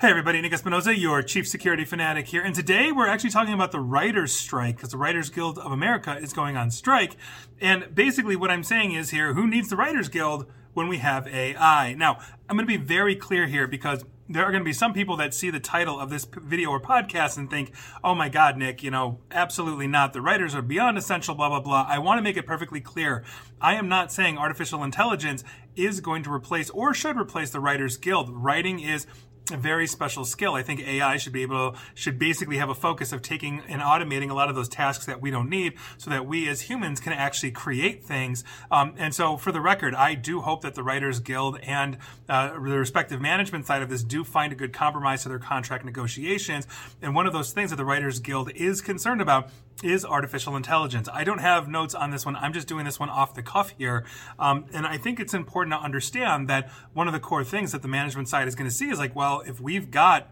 Hey everybody, Nick Espinosa, your chief security fanatic here. And today we're actually talking about the Writers' Strike because the Writers Guild of America is going on strike. And basically what I'm saying is here, who needs the Writers Guild when we have AI? Now, I'm going to be very clear here because there are going to be some people that see the title of this video or podcast and think, oh my God, Nick, you know, absolutely not. The writers are beyond essential, blah, blah, blah. I want to make it perfectly clear. I am not saying artificial intelligence is going to replace or should replace the Writers Guild. Writing is a very special skill. I think AI should be able to, should basically have a focus of taking and automating a lot of those tasks that we don't need so that we as humans can actually create things. Um, and so for the record, I do hope that the Writers Guild and uh, the respective management side of this do find a good compromise to their contract negotiations. And one of those things that the Writers Guild is concerned about is artificial intelligence. I don't have notes on this one. I'm just doing this one off the cuff here. Um, and I think it's important to understand that one of the core things that the management side is going to see is like, well, if we've got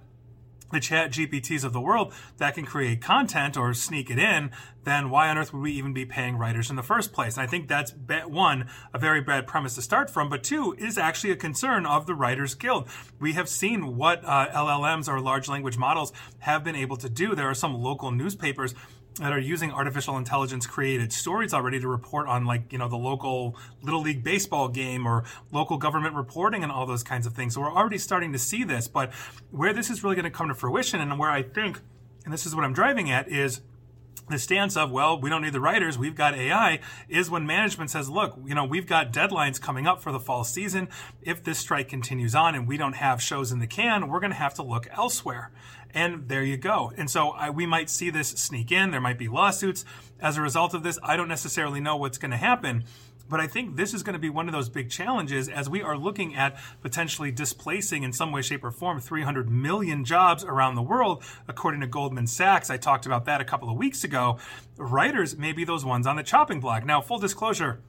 the chat GPTs of the world that can create content or sneak it in, then why on earth would we even be paying writers in the first place? And I think that's one, a very bad premise to start from, but two, is actually a concern of the Writers Guild. We have seen what uh, LLMs or large language models have been able to do. There are some local newspapers that are using artificial intelligence created stories already to report on like you know the local little league baseball game or local government reporting and all those kinds of things. So we're already starting to see this but where this is really going to come to fruition and where i think and this is what i'm driving at is the stance of well we don't need the writers we've got ai is when management says look you know we've got deadlines coming up for the fall season. If this strike continues on and we don't have shows in the can we're going to have to look elsewhere. And there you go. And so I, we might see this sneak in there might be lawsuits. As a result of this i don't necessarily know what's going to happen but I think this is going to be one of those big challenges as we are looking at potentially displacing in some way, shape, or form 300 million jobs around the world, according to Goldman Sachs. I talked about that a couple of weeks ago. Writers may be those ones on the chopping block. Now, full disclosure,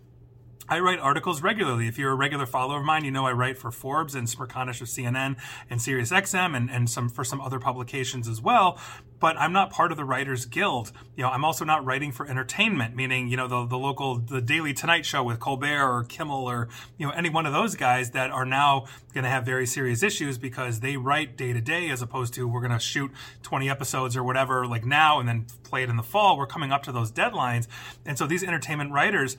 I write articles regularly. If you're a regular follower of mine, you know I write for Forbes and Smerconish of CNN and SiriusXM and, and some for some other publications as well. But I'm not part of the Writers Guild. You know, I'm also not writing for entertainment, meaning, you know, the, the local, the Daily Tonight Show with Colbert or Kimmel or, you know, any one of those guys that are now going to have very serious issues because they write day to day as opposed to we're going to shoot 20 episodes or whatever like now and then play it in the fall. We're coming up to those deadlines. And so these entertainment writers,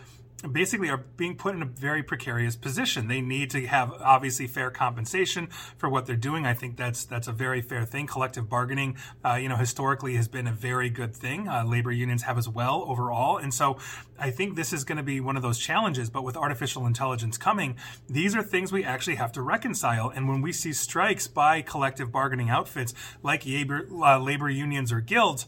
basically are being put in a very precarious position. They need to have obviously fair compensation for what they're doing. I think that's that's a very fair thing. Collective bargaining, uh, you know, historically has been a very good thing. Uh, labor unions have as well overall, and so I think this is going to be one of those challenges. But with artificial intelligence coming, these are things we actually have to reconcile. And when we see strikes by collective bargaining outfits like labor, uh, labor unions or guilds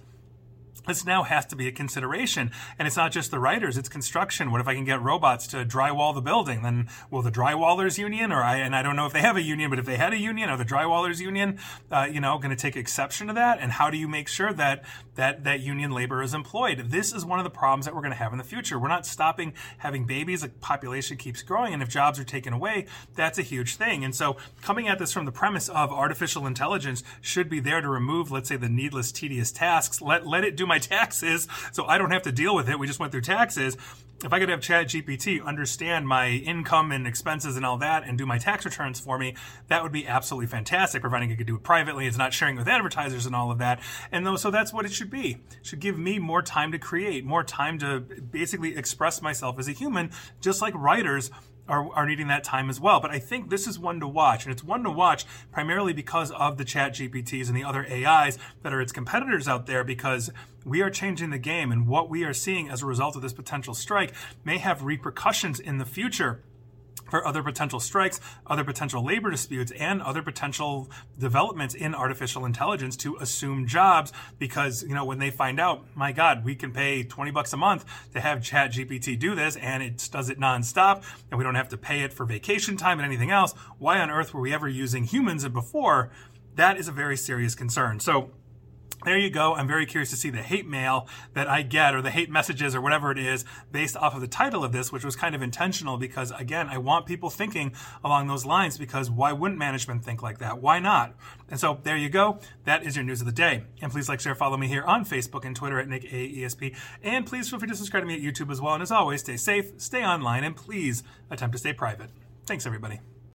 this now has to be a consideration. And it's not just the writers, it's construction. What if I can get robots to drywall the building? Then will the drywallers union, or I, and I don't know if they have a union, but if they had a union, are the drywallers union, uh, you know, going to take exception to that? And how do you make sure that, that, that union labor is employed? This is one of the problems that we're going to have in the future. We're not stopping having babies. The population keeps growing. And if jobs are taken away, that's a huge thing. And so coming at this from the premise of artificial intelligence should be there to remove, let's say, the needless, tedious tasks. Let, let it do my my taxes so I don't have to deal with it. We just went through taxes. If I could have Chat GPT understand my income and expenses and all that and do my tax returns for me, that would be absolutely fantastic, providing it could do it privately. It's not sharing with advertisers and all of that. And though, so that's what it should be. It should give me more time to create, more time to basically express myself as a human, just like writers are, are needing that time as well. But I think this is one to watch, and it's one to watch primarily because of the chat GPTs and the other AIs that are its competitors out there because we are changing the game, and what we are seeing as a result of this potential strike may have repercussions in the future for other potential strikes, other potential labor disputes, and other potential developments in artificial intelligence to assume jobs because, you know, when they find out, my God, we can pay 20 bucks a month to have Chat GPT do this and it does it nonstop and we don't have to pay it for vacation time and anything else. Why on earth were we ever using humans before? That is a very serious concern. So, there you go. I'm very curious to see the hate mail that I get or the hate messages or whatever it is based off of the title of this, which was kind of intentional because, again, I want people thinking along those lines because why wouldn't management think like that? Why not? And so there you go. That is your news of the day. And please like, share, follow me here on Facebook and Twitter at Nick AESP. And please feel free to subscribe to me at YouTube as well. And as always, stay safe, stay online, and please attempt to stay private. Thanks, everybody.